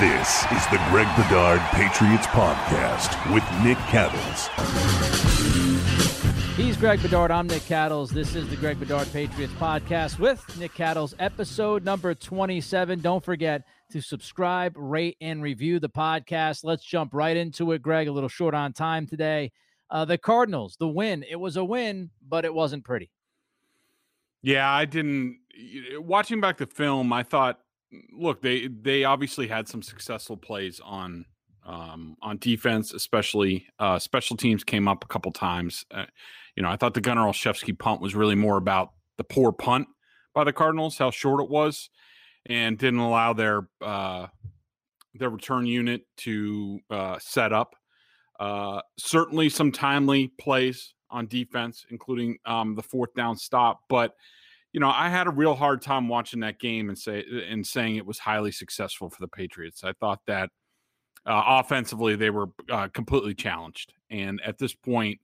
This is the Greg Bedard Patriots Podcast with Nick Cattles. He's Greg Bedard. I'm Nick Cattles. This is the Greg Bedard Patriots Podcast with Nick Cattles, episode number 27. Don't forget to subscribe, rate, and review the podcast. Let's jump right into it, Greg. A little short on time today. Uh, the Cardinals, the win. It was a win, but it wasn't pretty. Yeah, I didn't. Watching back the film, I thought look, they they obviously had some successful plays on um, on defense, especially uh, special teams came up a couple times. Uh, you know, I thought the Gunnar Olszewski punt was really more about the poor punt by the Cardinals, how short it was, and didn't allow their uh, their return unit to uh, set up. Uh, certainly, some timely plays on defense, including um, the fourth down stop, but you know, I had a real hard time watching that game and say and saying it was highly successful for the Patriots. I thought that uh, offensively they were uh, completely challenged, and at this point,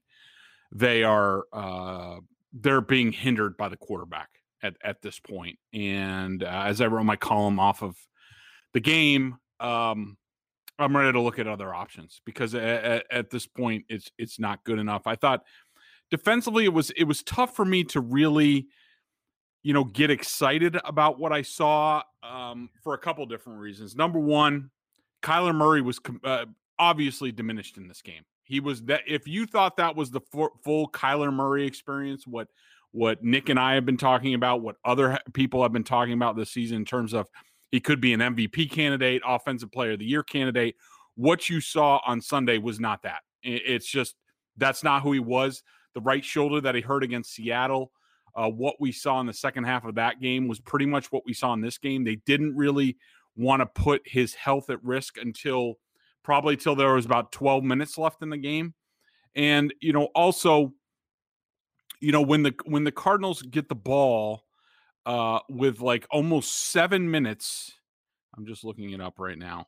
they are uh, they're being hindered by the quarterback at at this point. And uh, as I wrote my column off of the game, um, I'm ready to look at other options because at, at this point, it's it's not good enough. I thought defensively it was it was tough for me to really you know, get excited about what I saw um, for a couple different reasons. Number one, Kyler Murray was uh, obviously diminished in this game. He was that if you thought that was the full Kyler Murray experience, what what Nick and I have been talking about, what other people have been talking about this season in terms of he could be an MVP candidate, offensive player of the year candidate. What you saw on Sunday was not that. It's just that's not who he was. The right shoulder that he hurt against Seattle uh, what we saw in the second half of that game was pretty much what we saw in this game. They didn't really want to put his health at risk until probably till there was about 12 minutes left in the game. And you know, also, you know, when the when the Cardinals get the ball uh with like almost seven minutes, I'm just looking it up right now.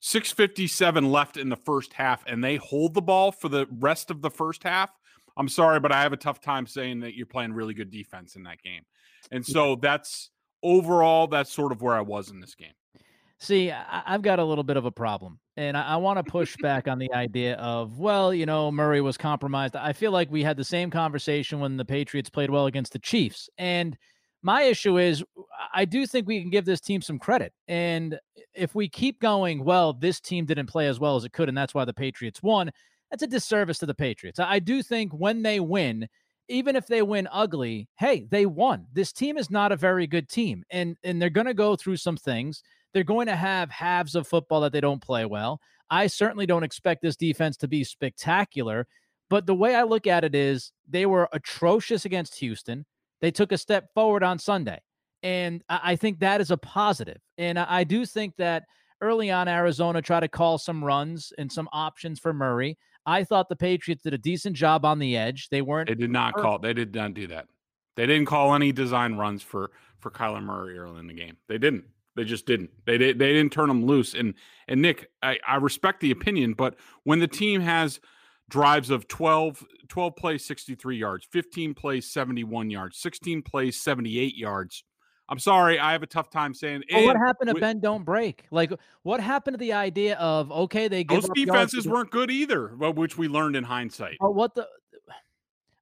657 left in the first half, and they hold the ball for the rest of the first half. I'm sorry, but I have a tough time saying that you're playing really good defense in that game. And so that's overall, that's sort of where I was in this game. See, I've got a little bit of a problem, and I, want to push back on the idea of, well, you know, Murray was compromised. I feel like we had the same conversation when the Patriots played well against the Chiefs. And my issue is, I do think we can give this team some credit. And if we keep going, well, this team didn't play as well as it could, and that's why the Patriots won that's a disservice to the Patriots. I do think when they win, even if they win ugly, hey, they won. This team is not a very good team, and and they're going to go through some things. They're going to have halves of football that they don't play well. I certainly don't expect this defense to be spectacular, but the way I look at it is they were atrocious against Houston. They took a step forward on Sunday, and I think that is a positive. And I do think that early on, Arizona tried to call some runs and some options for Murray. I thought the Patriots did a decent job on the edge. They weren't. They did not call. They did not do that. They didn't call any design runs for for Kyler Murray early in the game. They didn't. They just didn't. They did. They didn't turn them loose. And and Nick, I, I respect the opinion, but when the team has drives of 12, 12 plays, 63 yards, 15 plays, 71 yards, 16 plays, 78 yards, I'm sorry, I have a tough time saying. Well, what happened to with, bend don't break? Like, what happened to the idea of okay, they those defenses weren't good either, which we learned in hindsight. But what the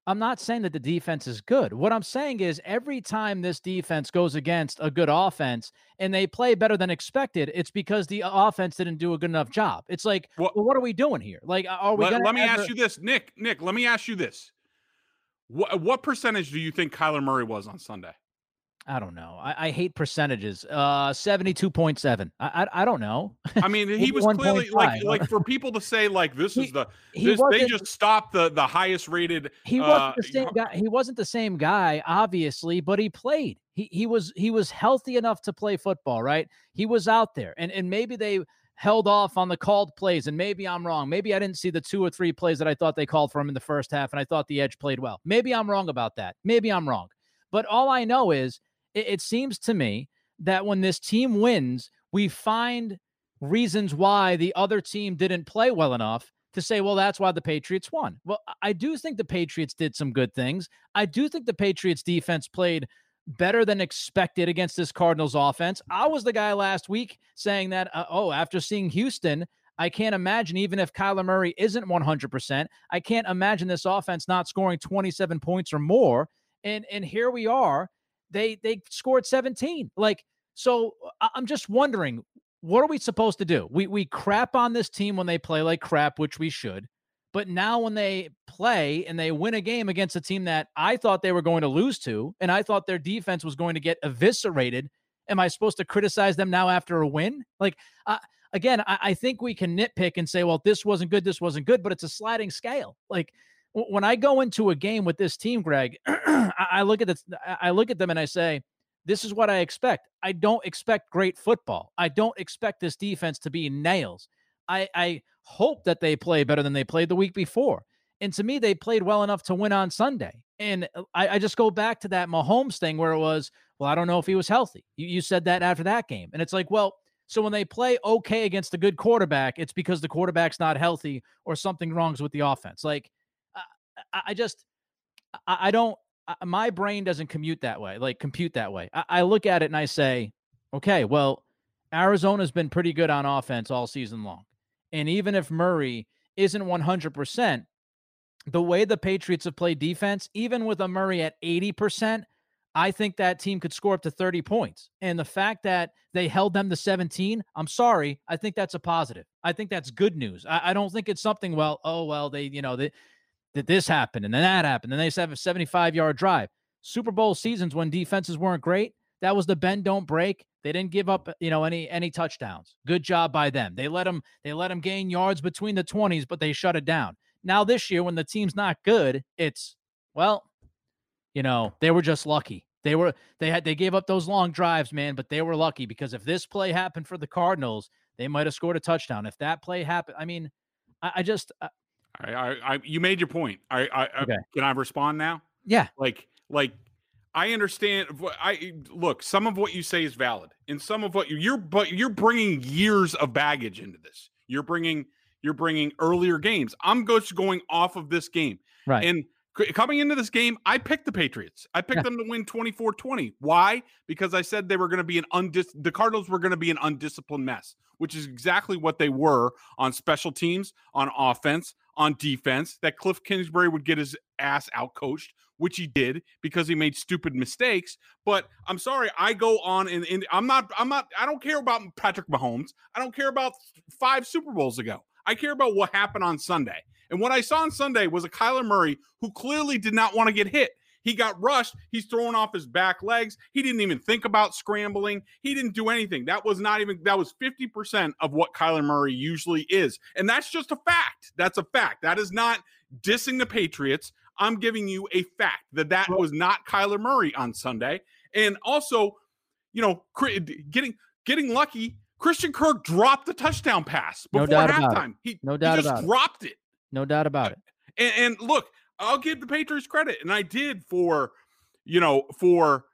I'm not saying that the defense is good. What I'm saying is every time this defense goes against a good offense and they play better than expected, it's because the offense didn't do a good enough job. It's like, well, well what are we doing here? Like, are we? Let, let me ask you this, Nick. Nick, let me ask you this. What what percentage do you think Kyler Murray was on Sunday? I don't know. I, I hate percentages. Uh, seventy-two point seven. I, I, I don't know. I mean, he was clearly like like for people to say like this he, is the this, they just stopped the the highest rated. He wasn't uh, the same guy. He wasn't the same guy, obviously, but he played. He he was he was healthy enough to play football, right? He was out there, and and maybe they held off on the called plays, and maybe I'm wrong. Maybe I didn't see the two or three plays that I thought they called for him in the first half, and I thought the edge played well. Maybe I'm wrong about that. Maybe I'm wrong. But all I know is it, it seems to me that when this team wins, we find reasons why the other team didn't play well enough to say, well, that's why the Patriots won. Well, I do think the Patriots did some good things. I do think the Patriots defense played better than expected against this Cardinals offense. I was the guy last week saying that, uh, oh, after seeing Houston, I can't imagine, even if Kyler Murray isn't 100%, I can't imagine this offense not scoring 27 points or more. And, and here we are they they scored 17. Like, so I'm just wondering, what are we supposed to do? We we crap on this team when they play like crap, which we should. But now when they play and they win a game against a team that I thought they were going to lose to, and I thought their defense was going to get eviscerated, am I supposed to criticize them now after a win? Like, uh, again, I, I think we can nitpick and say, well, this wasn't good, this wasn't good, but it's a sliding scale. Like, when I go into a game with this team, Greg, I look at this, I look at them and I say, this is what I expect. I don't expect great football. I don't expect this defense to be nails. I, I hope that they play better than they played the week before. And to me, they played well enough to win on Sunday. And uh, I, I just go back to that Mahomes thing where it was, well, I don't know if he was healthy. You, you said that after that game. And it's like, well, so when they play okay against a good quarterback, it's because the quarterback's not healthy or something wrongs with the offense. Like I, just I, don't my brain doesn't commute that way, like compute that way. I, I look at it and I say, okay, well, Arizona's been pretty good on offense all season long. And even if Murray isn't 100%, the way the Patriots have played defense, even with a Murray at 80%, I think that team could score up to 30 points. And the fact that they held them to 17, I'm sorry. I think that's a positive. I think that's good news. I, I don't think it's something, well, oh, well, they, you know, they, that this happened and then that happened. And they have a 75 yard drive. Super Bowl seasons when defenses weren't great, that was the bend don't break. They didn't give up, you know, any any touchdowns. Good job by them. They let them they let them gain yards between the 20s, but they shut it down. Now this year when the team's not good, it's well, you know, they were just lucky. They were they had they gave up those long drives, man, but they were lucky because if this play happened for the Cardinals, they might have scored a touchdown. If that play happened, I mean, I, I just I, I, I, you made your point. I, I, uh, okay. can I respond now? Yeah. Like, like, I understand. What I look. Some of what you say is valid, and some of what you, you're, but you're bringing years of baggage into this. You're bringing, you're bringing earlier games. I'm just going off of this game, right? And coming into this game, I picked the Patriots. I picked yeah. them to win 24-20. Why? Because I said they were going to be an undis the Cardinals were going to be an undisciplined mess, which is exactly what they were on special teams, on offense, on defense that Cliff Kingsbury would get his ass out coached, which he did because he made stupid mistakes. But I'm sorry, I go on and, and I'm not, I'm not, I don't care about Patrick Mahomes. I don't care about five Super Bowls ago. I care about what happened on Sunday. And what I saw on Sunday was a Kyler Murray who clearly did not want to get hit. He got rushed. He's throwing off his back legs. He didn't even think about scrambling. He didn't do anything. That was not even, that was 50% of what Kyler Murray usually is. And that's just a fact. That's a fact. That is not dissing the Patriots. I'm giving you a fact that that was not Kyler Murray on Sunday. And also, you know, getting getting lucky. Christian Kirk dropped the touchdown pass before no halftime. He, no doubt he just about dropped it. it. No doubt about it. And, and look, I'll give the Patriots credit, and I did for you know for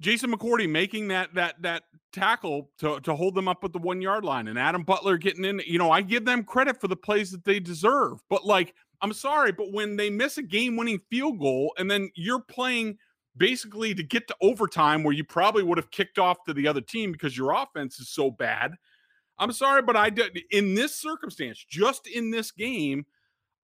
Jason McCourty making that that that tackle to to hold them up at the one yard line, and Adam Butler getting in. You know, I give them credit for the plays that they deserve. But like, I'm sorry, but when they miss a game winning field goal, and then you're playing basically to get to overtime where you probably would have kicked off to the other team because your offense is so bad. I'm sorry, but I did in this circumstance, just in this game,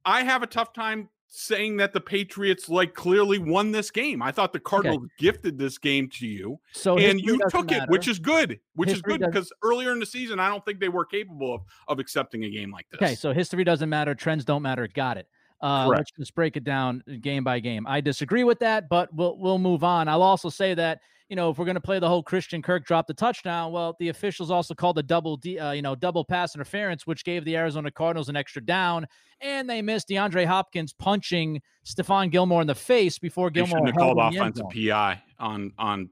I have a tough time saying that the Patriots like clearly won this game. I thought the Cardinals okay. gifted this game to you. So and you took matter. it, which is good. Which history is good because earlier in the season I don't think they were capable of, of accepting a game like this. Okay, so history doesn't matter, trends don't matter. Got it. Uh, let's just break it down game by game. I disagree with that, but we'll we'll move on. I'll also say that you know if we're going to play the whole Christian Kirk drop the touchdown, well, the officials also called a double D, uh, you know double pass interference, which gave the Arizona Cardinals an extra down, and they missed DeAndre Hopkins punching Stephon Gilmore in the face before Gilmore should have called offensive PI on on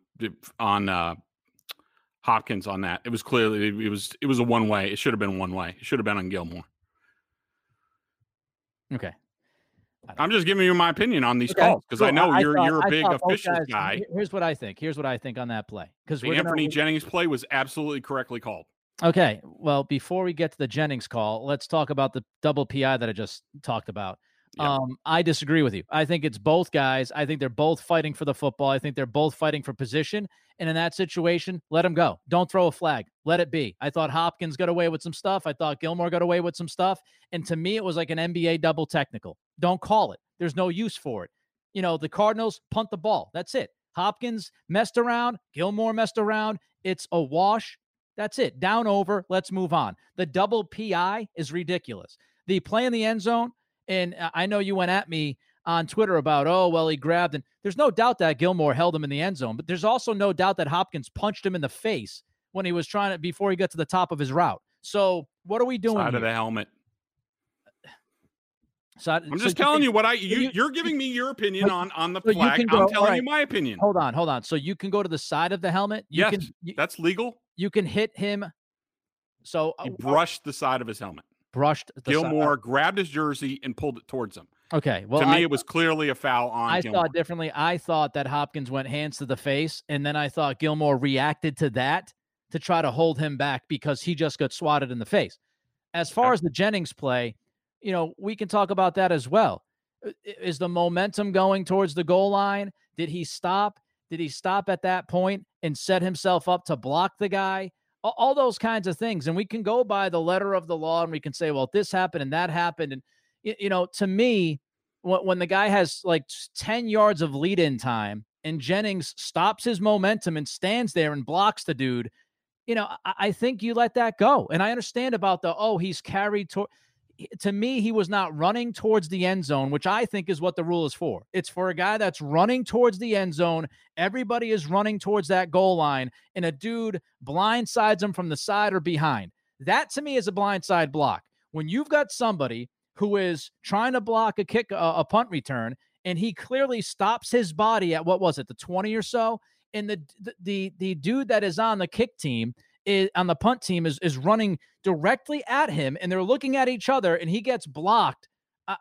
on uh, Hopkins on that. It was clearly it was it was a one way. It should have been one way. It should have been on Gilmore. Okay. I'm just giving you my opinion on these okay. calls because I know you're thought, you're a big official guys, guy. Here's what I think. Here's what I think on that play because Anthony gonna, Jennings play was absolutely correctly called. Okay, well, before we get to the Jennings call, let's talk about the double PI that I just talked about. Um, I disagree with you. I think it's both guys. I think they're both fighting for the football. I think they're both fighting for position. And in that situation, let them go. Don't throw a flag. Let it be. I thought Hopkins got away with some stuff. I thought Gilmore got away with some stuff. And to me, it was like an NBA double technical. Don't call it. There's no use for it. You know, the Cardinals punt the ball. That's it. Hopkins messed around. Gilmore messed around. It's a wash. That's it. Down over. Let's move on. The double PI is ridiculous. The play in the end zone and I know you went at me on Twitter about, oh, well, he grabbed. And there's no doubt that Gilmore held him in the end zone, but there's also no doubt that Hopkins punched him in the face when he was trying to, before he got to the top of his route. So what are we doing? Side here? of the helmet. So, I'm just so telling you, what I you, are giving me your opinion on on the so flag. Go, I'm telling right. you my opinion. Hold on, hold on. So you can go to the side of the helmet. You yes, can, you, that's legal. You can hit him. So he uh, brushed the side of his helmet brushed uh Gilmore, side. grabbed his jersey and pulled it towards him. Okay. Well, to me, I, it was clearly a foul on. I Gilmore. thought differently. I thought that Hopkins went hands to the face, and then I thought Gilmore reacted to that to try to hold him back because he just got swatted in the face. As far yeah. as the Jennings play, you know, we can talk about that as well. Is the momentum going towards the goal line? Did he stop? Did he stop at that point and set himself up to block the guy? All those kinds of things. And we can go by the letter of the law and we can say, well, this happened and that happened. And, you know, to me, when the guy has like 10 yards of lead in time and Jennings stops his momentum and stands there and blocks the dude, you know, I, think you let that go. And I understand about the, oh, he's carried to to me, he was not running towards the end zone, which I think is what the rule is for. It's for a guy that's running towards the end zone. Everybody is running towards that goal line, and a dude blindsides him from the side or behind. That to me is a blindside block. When you've got somebody who is trying to block a kick, a, a punt return, and he clearly stops his body at what was it, the 20 or so, and the the the, the dude that is on the kick team is, on the punt team is is running directly at him, and they're looking at each other, and he gets blocked. I,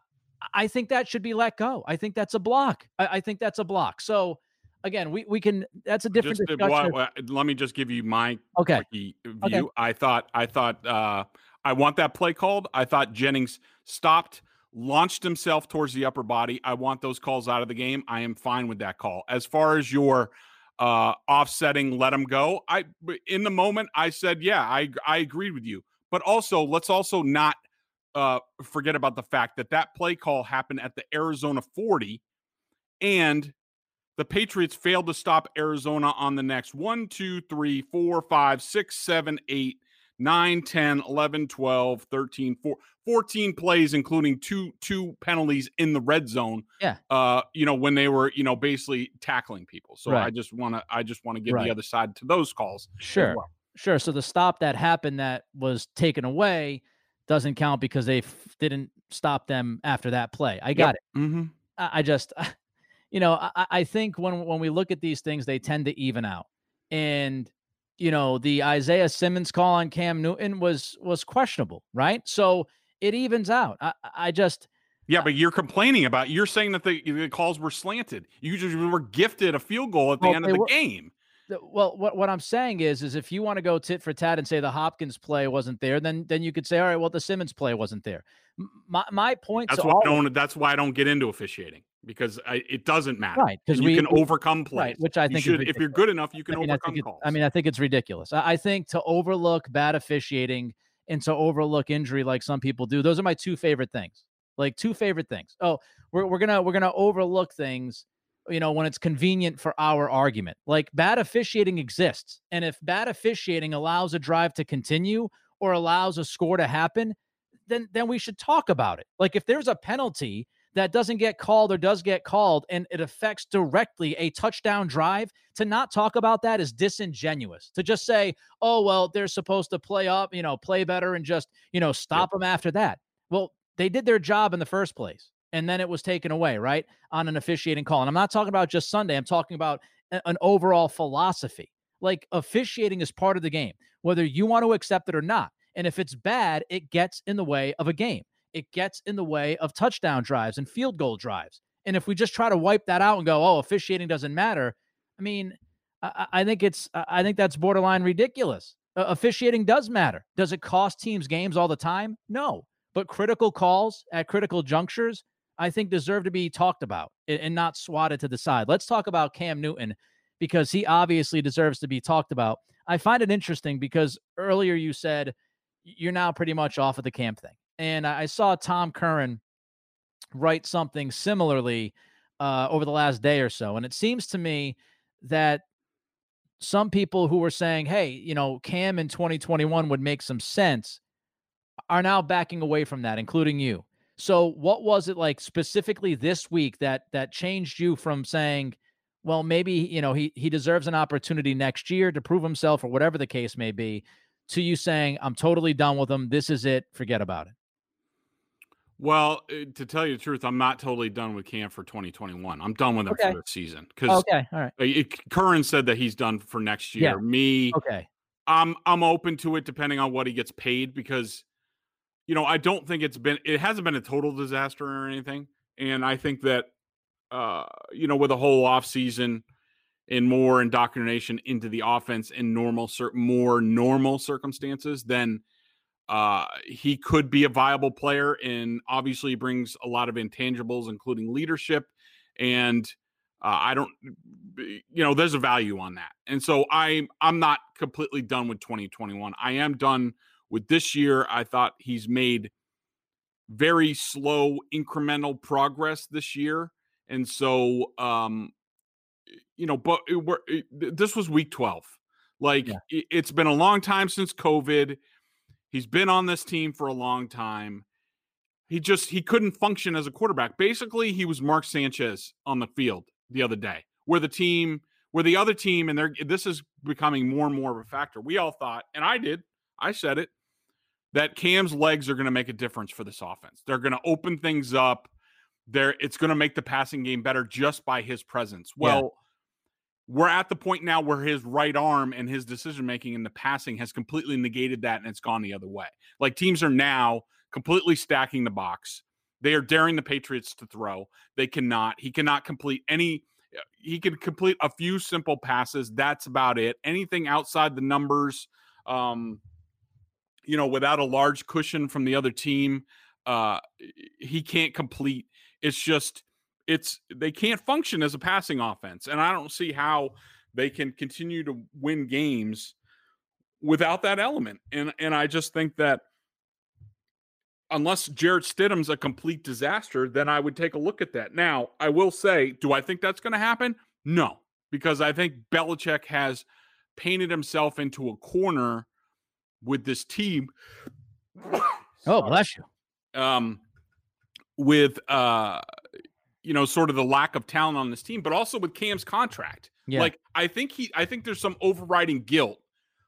I think that should be let go. I think that's a block. I, I think that's a block. So again, we, we can. That's a different just, discussion. What, let me just give you my okay view. Okay. I thought I thought uh, I want that play called. I thought Jennings stopped, launched himself towards the upper body. I want those calls out of the game. I am fine with that call. As far as your uh, offsetting, let him go. I in the moment I said, yeah, I I agreed with you. But also, let's also not uh, forget about the fact that that play call happened at the Arizona 40, and the Patriots failed to stop Arizona on the next one, two, three, four, five, six, seven, eight, 9, 10, 11, 12, 13, 14 plays, including two two penalties in the red zone. Yeah. Uh, you know, when they were, you know, basically tackling people. So right. I just want to I just want to give right. the other side to those calls. Sure. Well. Sure. So the stop that happened that was taken away doesn't count because they f- didn't stop them after that play. I got yep. it. Mm-hmm. I, I, just, you know, I, I think when when we look at these things, they tend to even out. And you know, the Isaiah Simmons call on Cam Newton was was questionable, right? So it evens out. I, I just yeah, but you're complaining about you're saying that the, the calls were slanted. You just were gifted a field goal at the well, end of the were, game. Well, what, what I'm saying is, is if you want to go tit for tat and say the Hopkins play wasn't there, then then you could say, all right, well, the Simmons play wasn't there. My my point. That's why I don't. That's why I don't get into officiating because I, it doesn't matter. Right, because you can we, overcome plays. Right, which I think you should, if you're good enough, you can I mean, overcome I calls. I mean, I think it's ridiculous. I, I think to overlook bad officiating and to overlook injury like some people do, those are my two favorite things. Like two favorite things. Oh, we're we're gonna we're gonna overlook things, you know, when it's convenient for our argument. Like bad officiating exists, and if bad officiating allows a drive to continue or allows a score to happen, then then we should talk about it. Like if there's a penalty that doesn't get called or does get called and it affects directly a touchdown drive, to not talk about that is disingenuous. To just say, "Oh, well, they're supposed to play up, you know, play better and just, you know, stop yep. them after that." Well, they did their job in the first place and then it was taken away, right? On an officiating call. And I'm not talking about just Sunday, I'm talking about an overall philosophy. Like officiating is part of the game, whether you want to accept it or not. And if it's bad, it gets in the way of a game. It gets in the way of touchdown drives and field goal drives. And if we just try to wipe that out and go, oh, officiating doesn't matter, I mean, I, I think it's, I think that's borderline ridiculous. Uh, officiating does matter. Does it cost teams games all the time? No. But critical calls at critical junctures, I think deserve to be talked about and not swatted to the side. Let's talk about Cam Newton because he obviously deserves to be talked about. I find it interesting because earlier you said you're now pretty much off of the Cam thing. And I saw Tom Curran write something similarly uh, over the last day or so. And it seems to me that some people who were saying, hey, you know, Cam in 2021 would make some sense are now backing away from that, including you. So what was it like specifically this week that that changed you from saying, well, maybe, you know, he he deserves an opportunity next year to prove himself or whatever the case may be, to you saying, I'm totally done with him. This is it. Forget about it. Well, eh, to tell you the truth, I'm not totally done with Cam for 2021. I'm done with him okay. for this season because okay, all right. It, Curran said that he's done for next year. Yeah. Me, okay, I'm I'm open to it depending on what he gets paid because, you know, I don't think it's been it hasn't been a total disaster or anything, and I think that, uh, you know, with a whole off season and more indoctrination into the offense in normal, more normal circumstances, then uh, he could be a viable player and obviously brings a lot of intangibles, including leadership. And uh, I don't, you know, there's a value on that. And so I'm I'm not completely done with 2021. I am done with this year. I thought he's made very slow incremental progress this year. And so, um, you know, but it, it, this was week 12. Like yeah. it, it's been a long time since COVID. He's been on this team for a long time. He just he couldn't function as a quarterback. Basically, he was Mark Sanchez on the field the other day, where the team, where the other team, and they're this is becoming more and more of a factor. We all thought, and I did, I said it, that Cam's legs are going to make a difference for this offense. They're going to open things up. There, it's going to make the passing game better just by his presence. Well, we're at the point now where his right arm and his decision making in the passing has completely negated that and it's gone the other way. Like teams are now completely stacking the box. They are daring the Patriots to throw. They cannot. He cannot complete any he can complete a few simple passes. That's about it. Anything outside the numbers um you know, without a large cushion from the other team, uh he can't complete. It's just it's they can't function as a passing offense, and I don't see how they can continue to win games without that element. And and I just think that unless Jarrett Stidham's a complete disaster, then I would take a look at that. Now, I will say, do I think that's going to happen? No, because I think Belichick has painted himself into a corner with this team. oh, bless you. Um, with uh you know, sort of the lack of talent on this team, but also with Cam's contract. Yeah. Like I think he I think there's some overriding guilt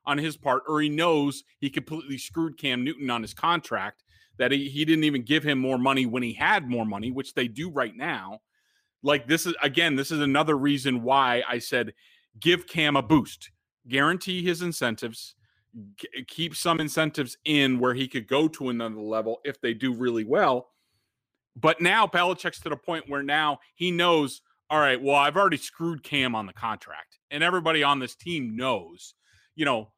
on his part, or he knows he completely screwed Cam Newton on his contract, that he, he didn't even give him more money when he had more money, which they do right now. Like this is again, this is another reason why I said give Cam a boost, guarantee his incentives, g- keep some incentives in where he could go to another level if they do really well but now Belichick's to the point where now he knows, all right, well, I've already screwed Cam on the contract. And everybody on this team knows, you know,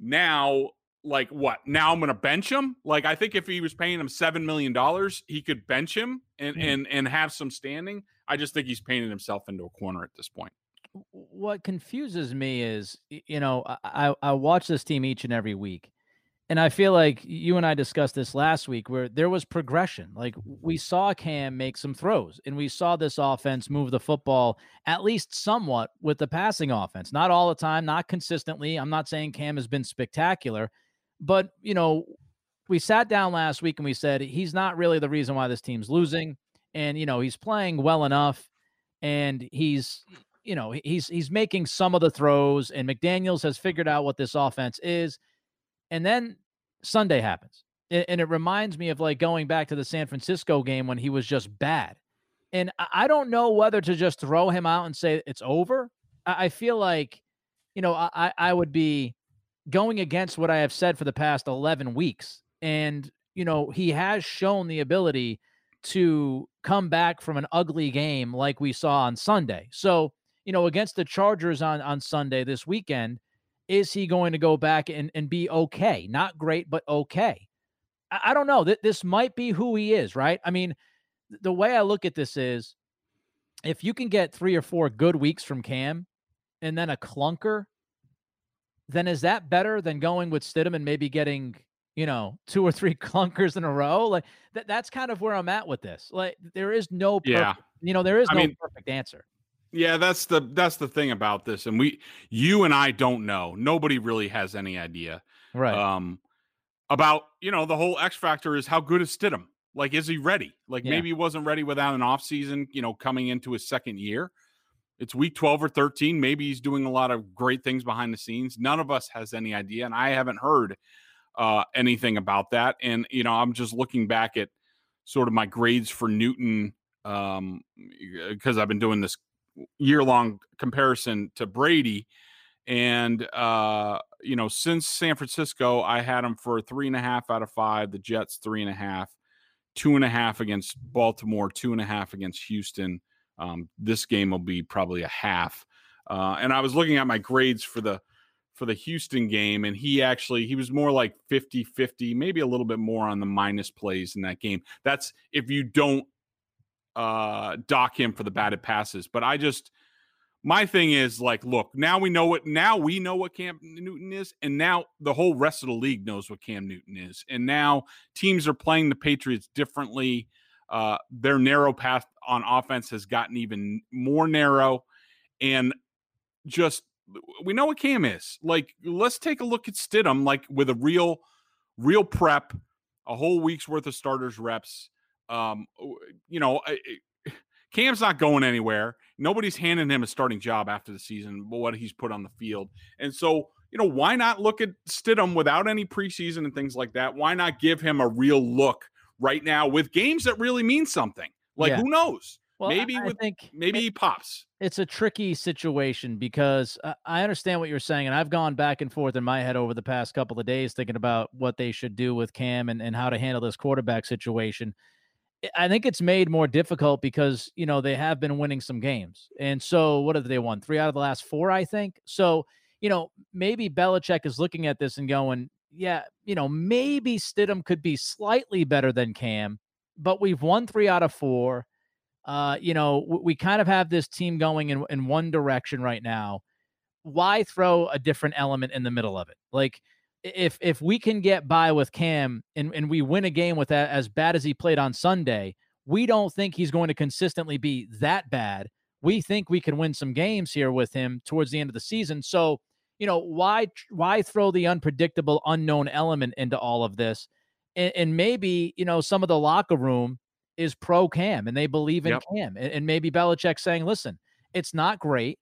now, like what? Now I'm gonna bench him. Like I think if he was paying him seven million dollars, he could bench him and mm-hmm. and and have some standing. I just think he's painting himself into a corner at this point. What confuses me is, you know, I I watch this team each and every week, And I feel like you and I discussed this last week where there was progression. Like we saw Cam make some throws and we saw this offense move the football at least somewhat with the passing offense. Not all the time, not consistently. I'm not saying Cam has been spectacular, but you know, we sat down last week and we said he's not really the reason why this team's losing and you know, he's playing well enough and he's you know, he's he's making some of the throws and McDaniels has figured out what this offense is and then Sunday happens. And it reminds me of like going back to the San Francisco game when he was just bad. And I don't know whether to just throw him out and say it's over. I feel like, you know, I, I would be going against what I have said for the past 11 weeks. And, you know, he has shown the ability to come back from an ugly game like we saw on Sunday. So, you know, against the Chargers on, on Sunday this weekend, is he going to go back and, and be okay? Not great, but okay. I, I don't know. That this might be who he is, right? I mean, the way I look at this is if you can get three or four good weeks from Cam and then a clunker, then is that better than going with Stidham and maybe getting, you know, two or three clunkers in a row? Like that that's kind of where I'm at with this. Like there is no perfect, yeah. you know, there is no mean, perfect answer. Yeah, that's the that's the thing about this, and we, you and I don't know. Nobody really has any idea, right? Um, about you know the whole X factor is how good is Stidham? Like, is he ready? Like yeah. maybe he wasn't ready without an off season. You know, coming into his second year, it's week twelve or thirteen. Maybe he's doing a lot of great things behind the scenes. None of us has any idea, and I haven't heard uh, anything about that. And you know, I'm just looking back at sort of my grades for Newton um because I've been doing this year long comparison to Brady. And, uh, you know, since San Francisco, I had him for three and a half out of five, the Jets, three and a half, two and a half against Baltimore, two and a half against Houston. Um, this game will be probably a half. Uh, and I was looking at my grades for the for the Houston game, and he actually he was more like 50-50, maybe a little bit more on the minus plays in that game. That's if you don't uh, dock him for the batted passes. But I just my thing is like, look, now we know what now we know what Cam Newton is, and now the whole rest of the league knows what Cam Newton is, and now teams are playing the Patriots differently. Uh, their narrow path on offense has gotten even more narrow, and just we know what Cam is. Like, let's take a look at Stidham, like with a real, real prep, a whole week's worth of starters reps um, you know, Cam's not going anywhere. Nobody's handing him a starting job after the season, but what he's put on the field. And so, you know, why not look at Stidham without any preseason and things like that? Why not give him a real look right now with games that really mean something? Like, yeah. who knows? Well, maybe I with, think maybe it, he pops. It's a tricky situation because uh, I understand what you're saying, and I've gone back and forth in my head over the past couple of days thinking about what they should do with Cam and, and how to handle this quarterback situation. I think it's made more difficult because you know they have been winning some games, and so what have they won? Three out of the last four, I think. So you know maybe Belichick is looking at this and going, yeah, you know maybe Stidham could be slightly better than Cam, but we've won three out of four. Uh, you know we, we kind of have this team going in in one direction right now. Why throw a different element in the middle of it? Like if if we can get by with Cam and, and we win a game with that as bad as he played on Sunday, we don't think he's going to consistently be that bad. We think we can win some games here with him towards the end of the season. So, you know, why why throw the unpredictable unknown element into all of this? And, and maybe, you know, some of the locker room is pro Cam and they believe in yep. Cam. And, and maybe Belichick saying, listen, it's not great.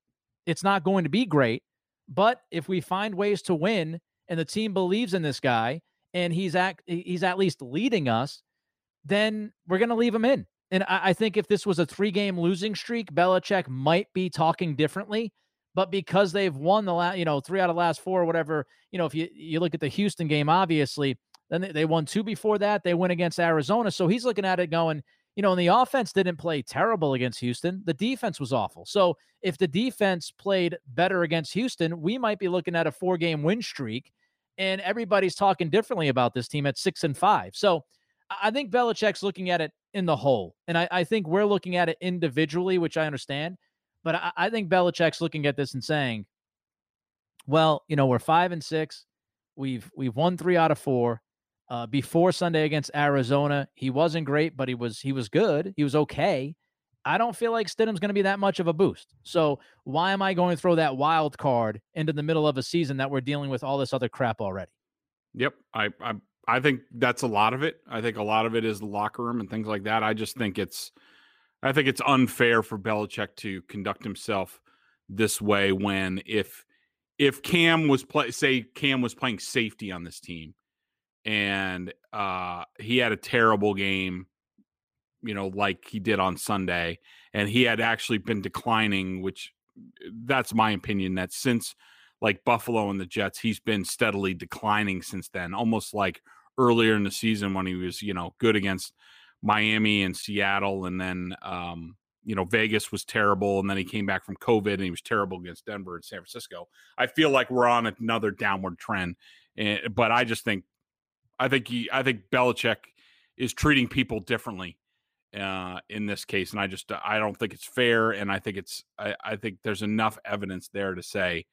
It's not going to be great. But if we find ways to win, and the team believes in this guy and he's at he's at least leading us, then we're gonna leave him in. And I, I think if this was a three game losing streak, Belichick might be talking differently. But because they've won the last, you know, three out of last four or whatever, you know, if you you look at the Houston game, obviously, then they, they won two before that. They win against Arizona. So he's looking at it going, you know, and the offense didn't play terrible against Houston. The defense was awful. So if the defense played better against Houston, we might be looking at a four game win streak. And everybody's talking differently about this team at six and five. So I think Belichick's looking at it in the whole. And I, I think we're looking at it individually, which I understand. But I, I think Belichick's looking at this and saying, well, you know, we're five and six. We've we've won three out of four. Uh, before Sunday against Arizona, he wasn't great, but he was he was good. He was okay. I don't feel like Stidham's going to be that much of a boost. So why am I going to throw that wild card into the middle of a season that we're dealing with all this other crap already? Yep, I I I think that's a lot of it. I think a lot of it is the locker room and things like that. I just think it's I think it's unfair for Belichick to conduct himself this way when if if Cam was play say Cam was playing safety on this team and uh he had a terrible game you know like he did on Sunday and he had actually been declining which that's my opinion that since like Buffalo and the Jets he's been steadily declining since then almost like earlier in the season when he was you know good against Miami and Seattle and then um you know Vegas was terrible and then he came back from COVID and he was terrible against Denver and San Francisco. I feel like we're on another downward trend, eh, but I just think I think he I think Belichick is treating people differently uh, in this case, and I just I don't think it's fair, and I think it's I, I think there's enough evidence there to say,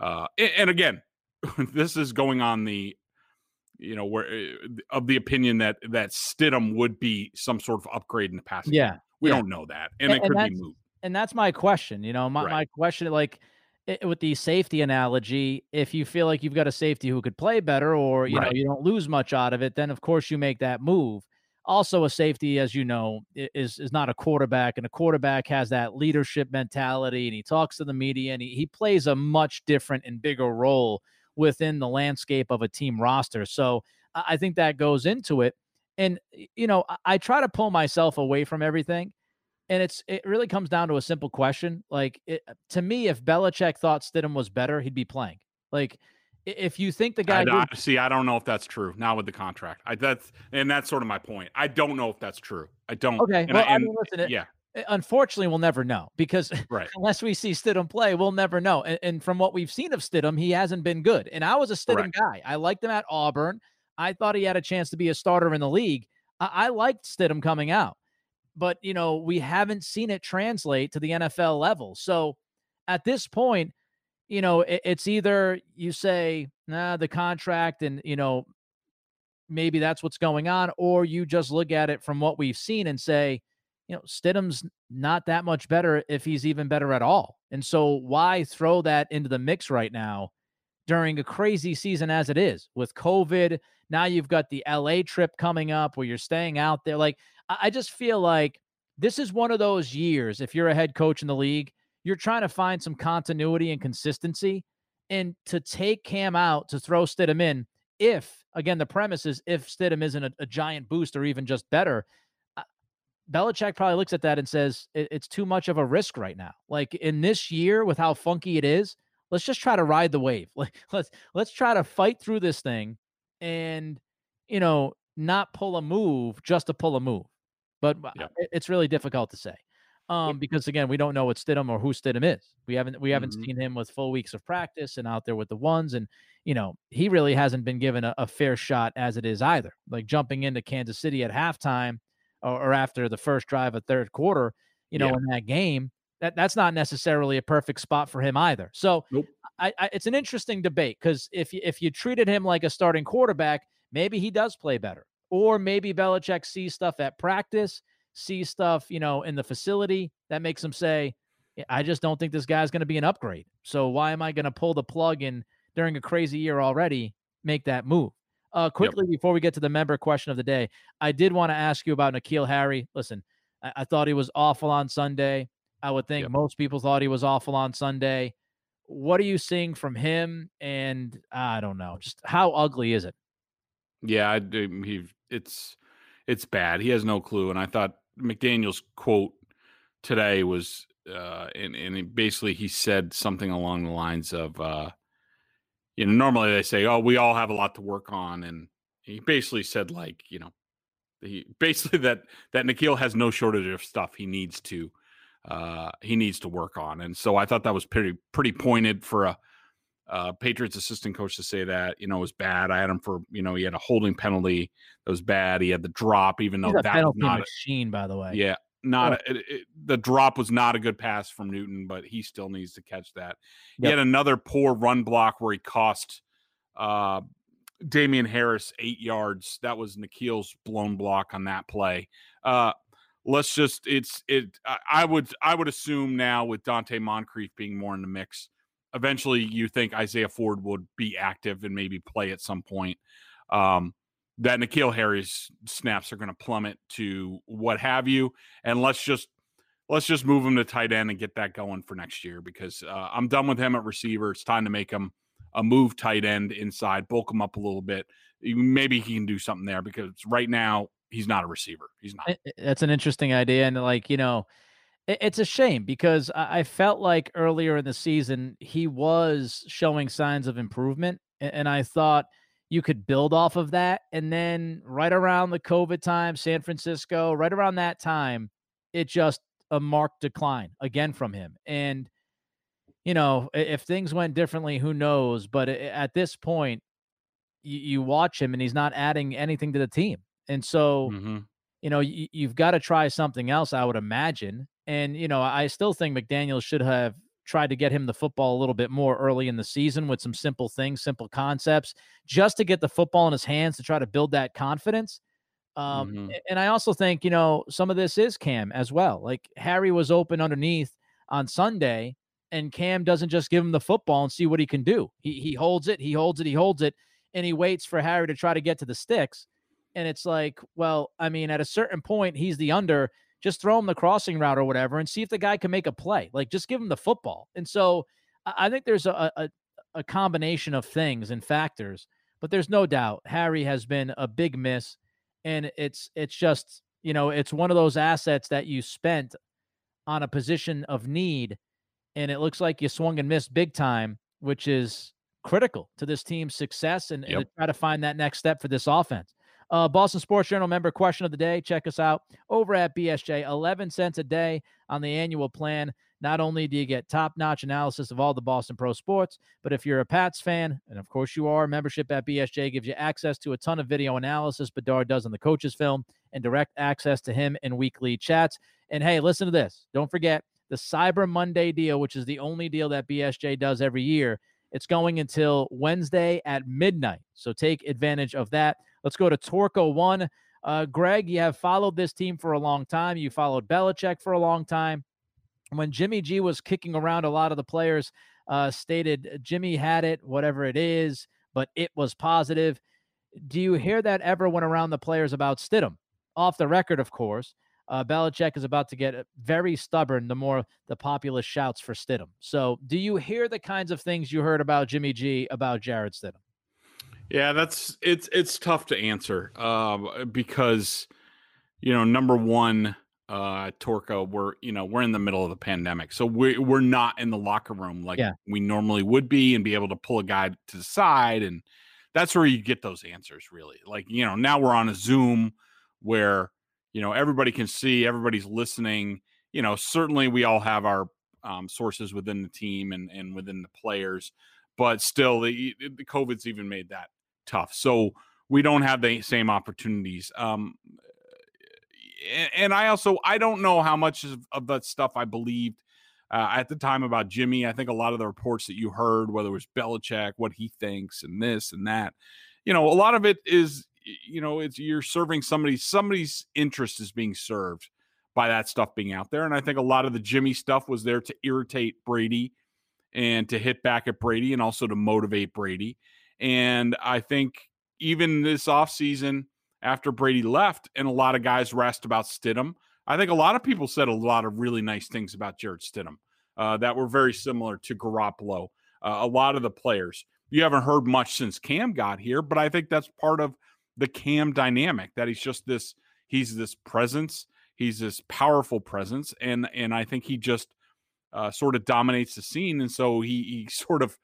uh, and, and again, this is going on the you know where eh, of the opinion that that Stidham would be some sort of upgrade in the past. Yeah, we yeah. don't know that, and, and it could be moved. And that's my question. You know, my, right. my question, like it, with the safety analogy, if you feel like you've got a safety who could play better, or you right. know you don't lose much out of it, then of course you make that move. Also, a safety, as you know, is is not a quarterback, and a quarterback has that leadership mentality, and he talks to the media, and he, he plays a much different and bigger role within the landscape of a team roster. So I think that goes into it. And you know, I try to pull myself away from everything and it's it really comes down to a simple question. Like it, uh, to me, if Belichick thought Stidham was better, he'd be playing. Like if you think the guy I, I, see, I don't know if that's true. Now with the contract, I that's and that's sort of my point. I don't know if that's true. I don't. Okay, and well, I, and, I mean, listen, it, yeah. Uh, unfortunately, we'll never know because right. unless we see Stidham play, we'll never know. And, and, from what we've seen of Stidham, he hasn't been good. And I was a Stidham right. guy. I liked him at Auburn. I thought he had a chance to be a starter in the league. I, I liked Stidham coming out but you know we haven't seen it translate to the NFL level. So at this point, you know it, it's either you say nah the contract and you know maybe that's what's going on, or you just look at it from what we've seen and say, you know, Stidham's not that much better if he's even better at all. And so why throw that into the mix right now during a crazy season as it is with COVID? Now you've got the LA trip coming up where you're staying out there. Like I just feel like this is one of those years, if you're a head coach in the league, you're trying to find some continuity and consistency. And to take Cam out to throw Stidham in, if, again, the premise is if Stidham isn't a, a giant boost or even just better, uh, Belichick probably looks at that and says it, it's too much of a risk right now. Like in this year, with how funky it is, let's just try to ride the wave. Like let's let's try to fight through this thing, and you know, not pull a move just to pull a move but yeah. it's really difficult to say. Um, because again, we don't know what Stidham or who Stidham is. We haven't we haven't mm-hmm. seen him with full weeks of practice and out there with the ones, and you know he really hasn't been given a, a fair shot as it is either. Like jumping into Kansas City at halftime or, or after the first drive of third quarter, you know, yeah. in that game, that that's not necessarily a perfect spot for him either. So nope. I, I, it's an interesting debate because if you, if you treated him like a starting quarterback, maybe he does play better. Or maybe Belichick sees stuff at practice, sees stuff, you know, in the facility that makes him say, I just don't think this guy's going to be an upgrade. So why am I going to pull the plug in during a crazy year already, make that move? Uh, quickly, yep. before we get to the member question of the day, I did want to ask you about N'Keal Harry. Listen, I, I thought he was awful on Sunday. I would think yep. most people thought he was awful on Sunday. What are you seeing from him? And I don't know, just how ugly is it? Yeah, I, he it's it's bad. He has no clue. And I thought McDaniel's quote today was, uh, and and basically he said something along the lines of, uh, you know, normally they say, oh, we all have a lot to work on, and he basically said like, you know, he basically that that N'Keal has no shortage of stuff he needs to uh he needs to work on and so i thought that was pretty pretty pointed for a uh, Patriots assistant coach to say that you know was bad. I had him for you know he had a holding penalty that was bad. He had the drop, even though that penalty was not a machine, a, by the way. Yeah, not oh. a, it, it, the drop was not a good pass from Newton, but he still needs to catch that. Yep. He had another poor run block where he cost uh, Damien Harris eight yards. That was N'Keal's blown block on that play. Uh, let's just it's it. I would I would assume now with Donte Moncrief being more in the mix, eventually you think Isaiah Ford would be active and maybe play at some point. Um, that N'Keal Harry's snaps are going to plummet to what have you, and let's just let's just move him to tight end and get that going for next year because uh, I'm done with him at receiver. It's time to make him a move tight end inside, bulk him up a little bit. Maybe he can do something there because right now he's not a receiver. He's not. That's an interesting idea, and like you know, it's a shame because I felt like earlier in the season he was showing signs of improvement, and I thought you could build off of that. And then right around the COVID time, San Francisco, right around that time, it just a marked decline again from him. And you know, if things went differently, who knows? But at this point, you, you watch him and he's not adding anything to the team. And so, mm-hmm. you know, you've got to try something else, I would imagine. And, you know, I still think McDaniels should have tried to get him the football a little bit more early in the season with some simple things, simple concepts, just to get the football in his hands to try to build that confidence. Um, mm-hmm. And I also think, you know, some of this is Cam as well. Like Harry was open underneath on Sunday and Cam doesn't just give him the football and see what he can do. He he holds it, he holds it, he holds it, and he waits for Harry to try to get to the sticks. And it's like, well, I mean, at a certain point, he's the under. Just throw him the crossing route or whatever, and see if the guy can make a play. Like, just give him the football. And so, I think there's a a, a combination of things and factors, but there's no doubt Harry has been a big miss, and it's it's just you know it's one of those assets that you spent on a position of need and it looks like you swung and missed big time, which is critical to this team's success and, yep. and to try to find that next step for this offense. Uh, Boston Sports Journal member question of the day. Check us out over at BSJ. 11 cents a day on the annual plan. Not only do you get top notch analysis of all the Boston Pro sports, but if you're a Pats fan, and of course you are, membership at BSJ gives you access to a ton of video analysis Bedard does on the coach's film and direct access to him in weekly chats. And hey, listen to this. Don't forget, the Cyber Monday deal, which is the only deal that BSJ does every year. It's going until Wednesday at midnight. So take advantage of that. Let's go to Torco One. Uh, Greg, you have followed this team for a long time. You followed Belichick for a long time. When Jimmy G was kicking around, a lot of the players uh, stated Jimmy had it, whatever it is, but it was positive. Do you hear that ever went around the players about Stidham? Off the record, of course uh, Belichick is about to get uh, very stubborn the more the populist shouts for Stidham. So, do you hear the kinds of things you heard about Jimmy G about Jarrett Stidham? Yeah, that's it's it's tough to answer uh, because you know number one, uh, Torco, we're you know we're in the middle of the pandemic, so we we're not in the locker room like yeah. we normally would be, and be able to pull a guy to the side, and that's where you get those answers. Really, like you know now we're on a Zoom where you know everybody can see everybody's listening you know certainly we all have our um, sources within the team and and within the players but still the, the covid's even made that tough so we don't have the same opportunities um and, i also i don't know how much of, of that stuff i believed uh, at the time about Jimmy, I think a lot of the reports that you heard, whether it was Belichick, what he thinks, and this and that, you know, a lot of it is you know it's you're serving somebody somebody's interest is being served by that stuff being out there and i think a lot of the jimmy stuff was there to irritate brady and to hit back at brady and also to motivate brady and i think even this offseason after brady left and a lot of guys were asked about stidham i think a lot of people said a lot of really nice things about Jarrett stidham uh, that were very similar to garoppolo uh, a lot of the players. You haven't heard much since cam got here but i think that's part of the Cam dynamic that he's just this he's this presence, he's this powerful presence, and and I think he just uh, sort of dominates the scene, and so he he sort of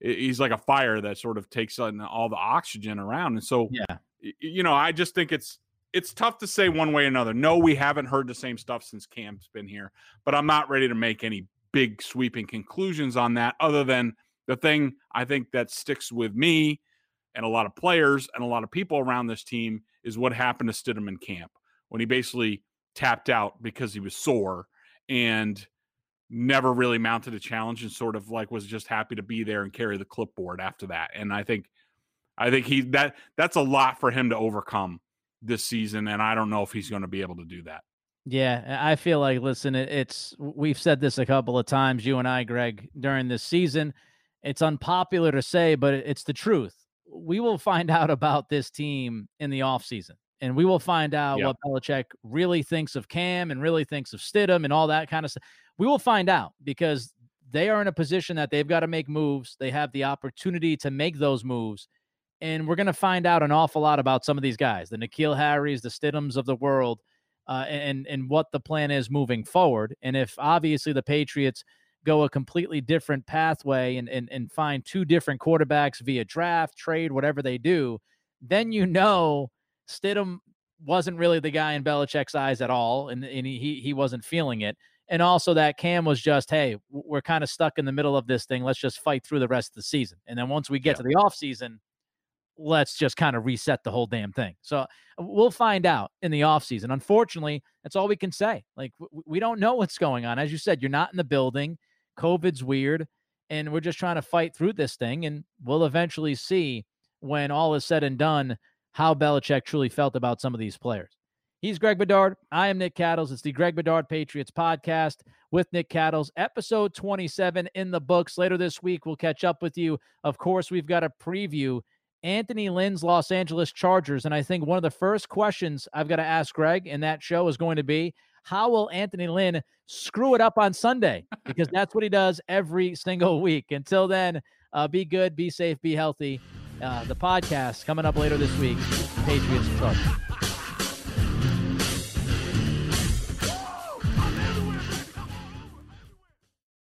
he's like a fire that sort of takes on all the oxygen around, and so yeah, you know I just think it's it's tough to say one way or another. No, we haven't heard the same stuff since Cam's been here, but I'm not ready to make any big sweeping conclusions on that other than the thing I think that sticks with me and a lot of players and a lot of people around this team is what happened to Stidham in camp when he basically tapped out because he was sore and never really mounted a challenge and sort of like was just happy to be there and carry the clipboard after that. And I think I think he that that's a lot for him to overcome this season, and I don't know if he's going to be able to do that. Yeah, I feel like listen, it's we've said this a couple of times, you and I, Greg, during this season. It's unpopular to say, but it's the truth. We will find out about this team in the offseason. And we will find out yep. what Belichick really thinks of Cam and really thinks of Stidham and all that kind of stuff. We will find out because they are in a position that they've got to make moves. They have the opportunity to make those moves. And we're going to find out an awful lot about some of these guys, the N'Keal Harrys, the Stidhams of the world, uh, and and what the plan is moving forward. And if obviously the Patriots go a completely different pathway and and, and find two different quarterbacks via draft, trade, whatever they do, then you know Stidham wasn't really the guy in Belichick's eyes at all, and, and he he wasn't feeling it and also that Cam was just, hey, we're kind of stuck in the middle of this thing. Let's just fight through the rest of the season. And then once we get yeah. to the off season, let's just kind of reset the whole damn thing. So uh, we'll find out in the off season. Unfortunately, that's all we can say. Like we don't know what's going on. As you said, you're not in the building. COVID's weird, and we're just trying to fight through this thing. And we'll eventually see when all is said and done how Belichick truly felt about some of these players. He's Greg Bedard. I am Nick Cattles. It's the Greg Bedard Patriots podcast with Nick Cattles, episode 27 in the books. Later this week, we'll catch up with you. Of course, we've got a preview Anthony Lynn's Los Angeles Chargers. And I think one of the first questions I've got to ask Greg in that show is going to be how will Anthony Lynn screw it up on Sunday? Because that's what he does every single week. Until then, uh, be good, be safe, be healthy. Uh, the podcast coming up later this week Patriots Chargers.